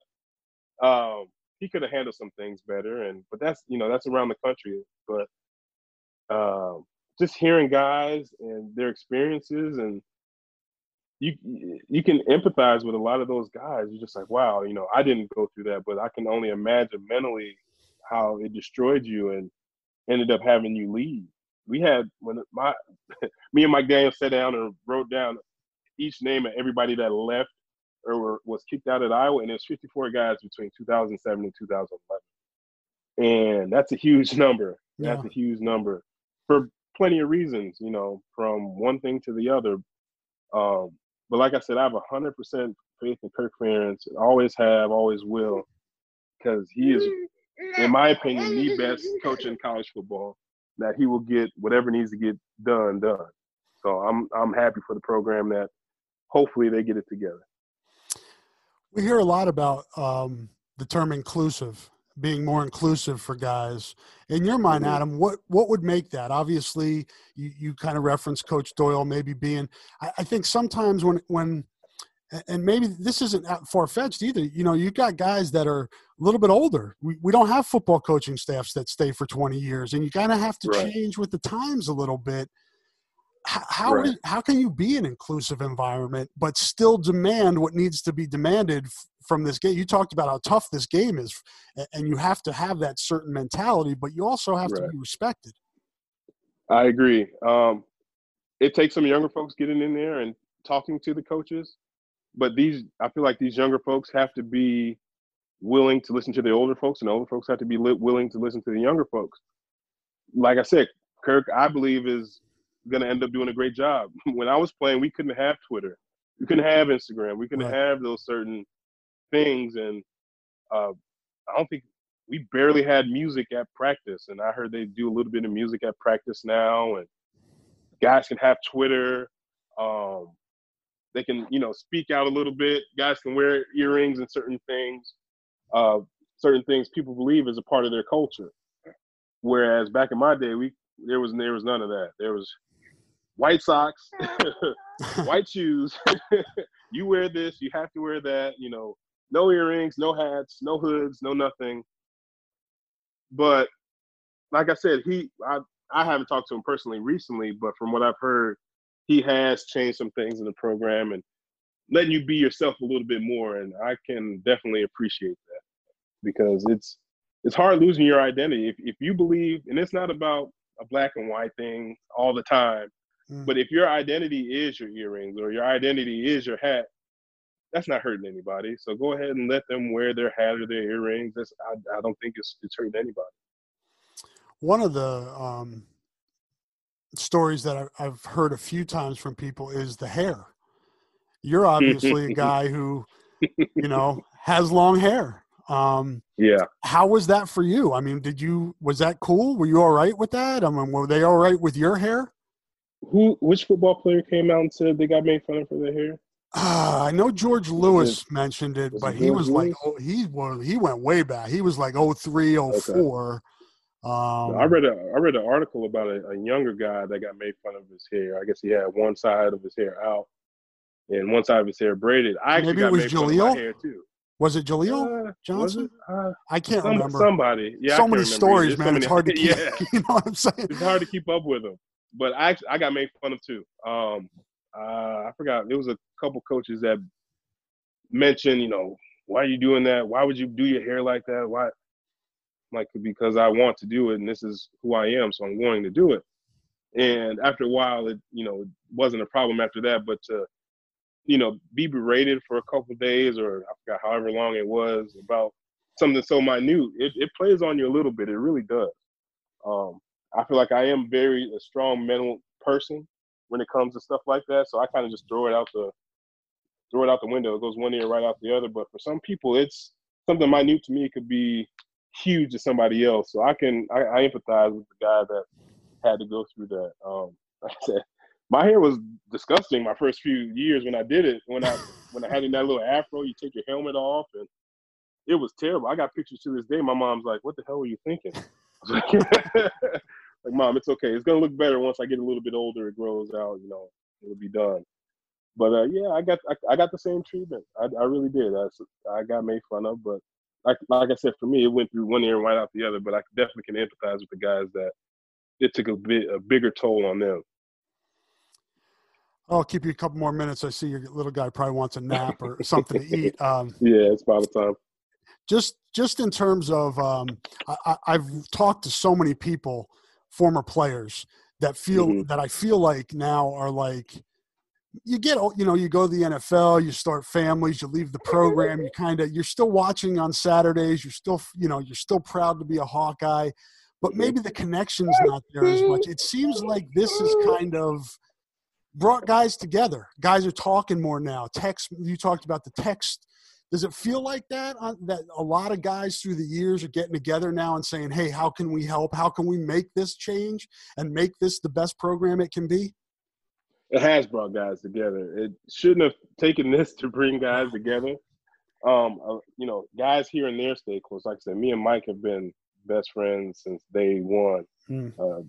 um, he could have handled some things better. And but that's you know that's around the country. But um, just hearing guys and their experiences and you you can empathize with a lot of those guys. You're just like, wow, you know, I didn't go through that, but I can only imagine mentally how it destroyed you and ended up having you leave. We had when my [laughs] me and Mike Daniels sat down and wrote down each name of everybody that left or were, was kicked out at Iowa, and there's 54 guys between 2007 and 2011, and that's a huge [laughs] number. Yeah. That's a huge number for plenty of reasons, you know, from one thing to the other. Um, but like I said, I have 100% faith in Kirk Ferentz. Always have, always will, because he is, in my opinion, the best coach in college football. That he will get whatever needs to get done done. So I'm I'm happy for the program that hopefully they get it together. We hear a lot about um, the term inclusive, being more inclusive for guys. In your mind, mm-hmm. Adam, what what would make that? Obviously, you, you kind of reference Coach Doyle maybe being. I, I think sometimes when when and maybe this isn't far fetched either. You know, you've got guys that are a little bit older. We, we don't have football coaching staffs that stay for 20 years, and you kind of have to right. change with the times a little bit. How right. how can you be an inclusive environment but still demand what needs to be demanded from this game? You talked about how tough this game is, and you have to have that certain mentality, but you also have right. to be respected. I agree. Um, it takes some younger folks getting in there and talking to the coaches, but these I feel like these younger folks have to be willing to listen to the older folks, and the older folks have to be willing to listen to the younger folks. Like I said, Kirk, I believe is going to end up doing a great job. [laughs] when I was playing, we couldn't have Twitter, we couldn't have Instagram, we couldn't right. have those certain things, and uh, I don't think we barely had music at practice. And I heard they do a little bit of music at practice now, and guys can have Twitter. Um, they can, you know, speak out a little bit. Guys can wear earrings and certain things. Uh, certain things people believe is a part of their culture. Whereas back in my day, we there was there was none of that. There was white socks, [laughs] white shoes. [laughs] you wear this, you have to wear that. You know, no earrings, no hats, no hoods, no nothing. But like I said, he I I haven't talked to him personally recently, but from what I've heard, he has changed some things in the program and letting you be yourself a little bit more. And I can definitely appreciate that because it's it's hard losing your identity if if you believe, and it's not about a black and white thing all the time. Mm. But if your identity is your earrings or your identity is your hat, that's not hurting anybody. So go ahead and let them wear their hat or their earrings. That's, I, I don't think it's, it's hurting anybody. One of the um, stories that I've heard a few times from people is the hair. You're obviously a [laughs] guy who, you know, has long hair. Um, Yeah. how was that for you? I mean, did you was that cool? Were you all right with that? I mean, were they all right with your hair? Who? Which football player came out and said they got made fun of for their hair? Uh, I know George Lewis mentioned it, but it he was like, oh, he was he went way back. He was like 03, 04. Um, I read a I read an article about a, a younger guy that got made fun of his hair. I guess he had one side of his hair out and one side of his hair braided. I actually Maybe it got was made fun of Jaleel? my hair too. was it Jaleel Uh, Johnson? it? Uh, I can't some- remember. Somebody. Yeah. So many remember stories, man. So it's hard to [laughs] keep. yeah. [laughs] You know what I'm saying? it's hard to keep up with them. But I actually, I got made fun of too. Um, uh, I forgot there was a couple coaches that mentioned, you know, why are you doing that? Why would you do your hair like that? Why? Like because I want to do it, and this is who I am, so I'm going to do it. And after a while, it you know wasn't a problem after that, but to you know be berated for a couple days or I forgot however long it was about something so minute, it, it plays on you a little bit. It really does. Um, I feel like I am very a strong mental person when it comes to stuff like that. So I kind of just throw it out the throw it out the window. It goes one ear right out the other. But for some people, it's something minute to me. It could be huge to somebody else. So I can I, I empathize with the guy that had to go through that. Um, [laughs] like I said, my hair was disgusting my first few years when I did it. When I when I had in that little afro, you take your helmet off and it was terrible. I got pictures to this day. My mom's like, "What the hell were you thinking?" [laughs] Like, [laughs] like, mom, it's okay. It's gonna look better once I get a little bit older. It grows out, you know, it'll be done. But uh, yeah, I got I, I got the same treatment. I, I really did. I, I got made fun of, but like like I said, for me, it went through one ear and right out the other. But I definitely can empathize with the guys that it took a bit a bigger toll on them. I'll keep you a couple more minutes. I see your little guy probably wants a nap or [laughs] something to eat. Um, Yeah, it's about the time. just just in terms of um, I, I've talked to so many people, former players that feel Mhm. that I feel like now are like you get you know you go to the NFL, you start families, you leave the program, you kind of you're still watching on Saturdays, you're still you know you're still proud to be a Hawkeye, but maybe the connection's not there as much. It seems like this is kind of brought guys together. Guys are talking more now. Text you talked about the text does it feel like that? uh, That a lot of guys through the years are getting together now and saying, "Hey, how can we help? How can we make this change and make this the best program it can be?" It has brought guys together. It shouldn't have taken this to bring guys together. Um, uh, you know, guys here and there stay close. Like I said, me and Mike have been best friends since day one. Hmm. Uh,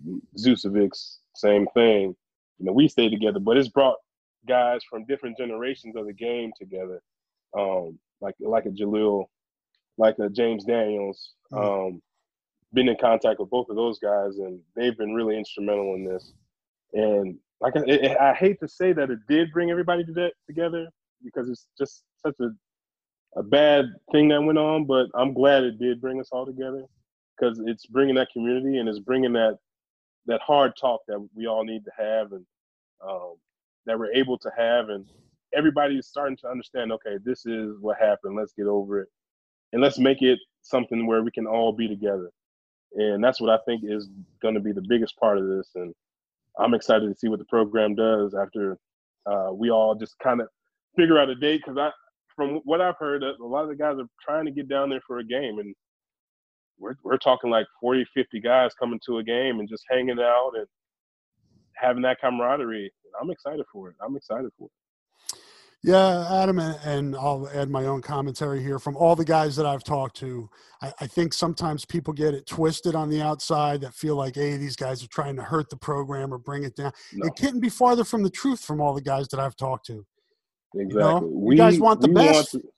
same thing. You know, we stay together, but it's brought guys from different generations of the game together. Um, like like a Jaleel, like a James Daniels. Hmm. Um, been in contact with both of those guys, and they've been really instrumental in this. And like I, it, I hate to say that it did bring everybody to together because it's just such a a bad thing that went on. But I'm glad it did bring us all together because it's bringing that community and it's bringing that that hard talk that we all need to have and um, that we're able to have and everybody's starting to understand okay this is what happened let's get over it and let's make it something where we can all be together and that's what i think is going to be the biggest part of this and i'm excited to see what the program does after uh, we all just kind of figure out a date because i from what i've heard a lot of the guys are trying to get down there for a game and we're, we're talking like 40 50 guys coming to a game and just hanging out and having that camaraderie. I'm excited for it. I'm excited for it Yeah, Adam, and, I'll add my own commentary here. From all the guys that I've talked to, I, I think sometimes people get it twisted on the outside that feel like, hey, these guys are trying to hurt the program or bring it down. No. It couldn't be farther from the truth from all the guys that I've talked to. Exactly. you guys want the we best. Want to-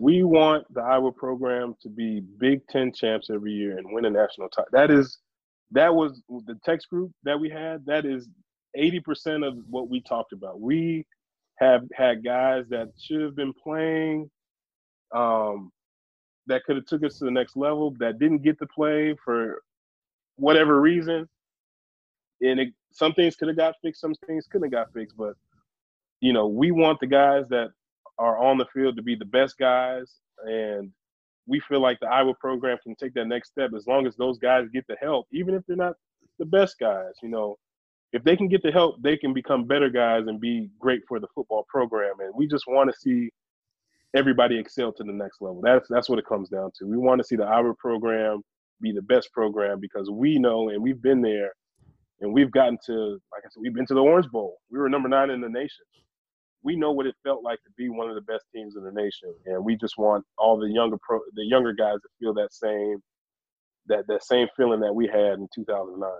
we want the Iowa program to be Big Ten champs every year and win a national title. That is, that was the text group that we had. That is eighty percent of what we talked about. We have had guys that should have been playing, um, that could have took us to the next level that didn't get to play for whatever reason. And it, some things could have got fixed, some things couldn't have got fixed. But you know, we want the guys that are on the field to be the best guys, and we feel like the Iowa program can take that next step as long as those guys get the help, even if they're not the best guys. You know, if they can get the help, they can become better guys and be great for the football program. And we just want to see everybody excel to the next level. That's that's what it comes down to. We want to see the Iowa program be the best program because we know and we've been there and we've gotten to like I said, we've been to the Orange Bowl. We were number nine in the nation. We know what it felt like to be one of the best teams in the nation, and we just want all the younger pro, the younger guys to feel that same that that same feeling that we had in 2009.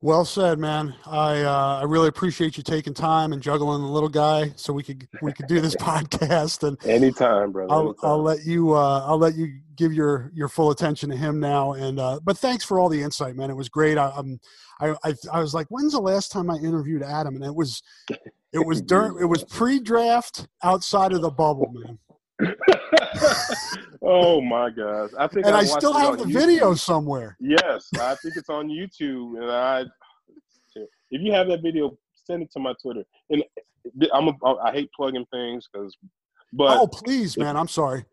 Well said, man. I uh, I really appreciate you taking time and juggling the little guy so we could we could do this [laughs] podcast. And anytime, brother. I'll anytime. I'll let you uh, I'll let you give your your full attention to him now. And uh, but thanks for all the insight, man. It was great. I, I'm I, I I was like, when's the last time I interviewed Adam? And it was it was during it was pre-draft outside of the bubble, man. [laughs] [laughs] oh my gosh! I think and I, I still have the YouTube. video somewhere. Yes, I think it's on YouTube, and I. If you have that video, send it to my Twitter. And I'm a, I hate plugging things because, but oh please, man, I'm sorry.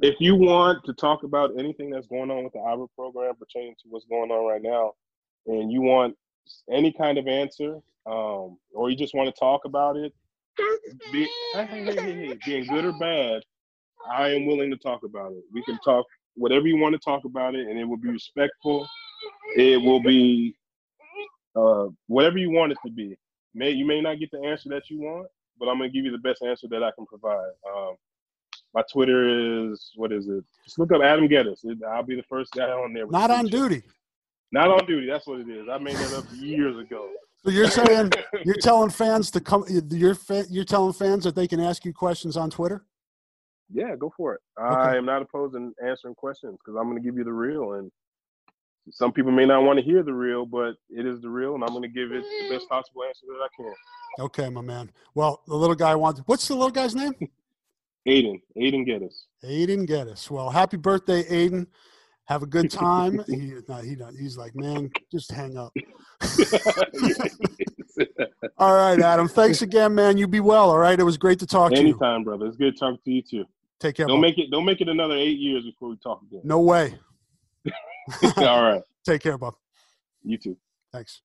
If you want to talk about anything that's going on with the Iowa program pertaining to what's going on right now, and you want any kind of answer, um, or you just want to talk about it, be, being good or bad, I am willing to talk about it. We can talk whatever you want to talk about it, and it will be respectful. It will be uh, whatever you want it to be. May you may not get the answer that you want, but I'm gonna give you the best answer that I can provide. Um, my Twitter is what is it? Just look up Adam Gettis. I'll be the first guy on there. Not on duty. Not on duty. That's what it is. I made that up years ago. So you're saying you're telling fans to come. You're you're telling fans that they can ask you questions on Twitter. Yeah, go for it. Okay. I am not opposed to answering questions because I'm going to give you the real, and some people may not want to hear the real, but it is the real, and I'm going to give it the best possible answer that I can. Okay, my man. Well, the little guy wants. What's the little guy's name? [laughs] Aiden. Aiden Gettis. Aiden Gettis. Well, happy birthday, Aiden. Have a good time. [laughs] he, no, he, he's like, man, just hang up. [laughs] all right, Adam. Thanks again, man. You be well. All right. It was great to talk Anytime, to you. Anytime, brother. It's good talking to you too. Take care. Don't bro. make it. Don't make it another eight years before we talk again. No way. [laughs] All right. [laughs] Take care, Bob. You too. Thanks.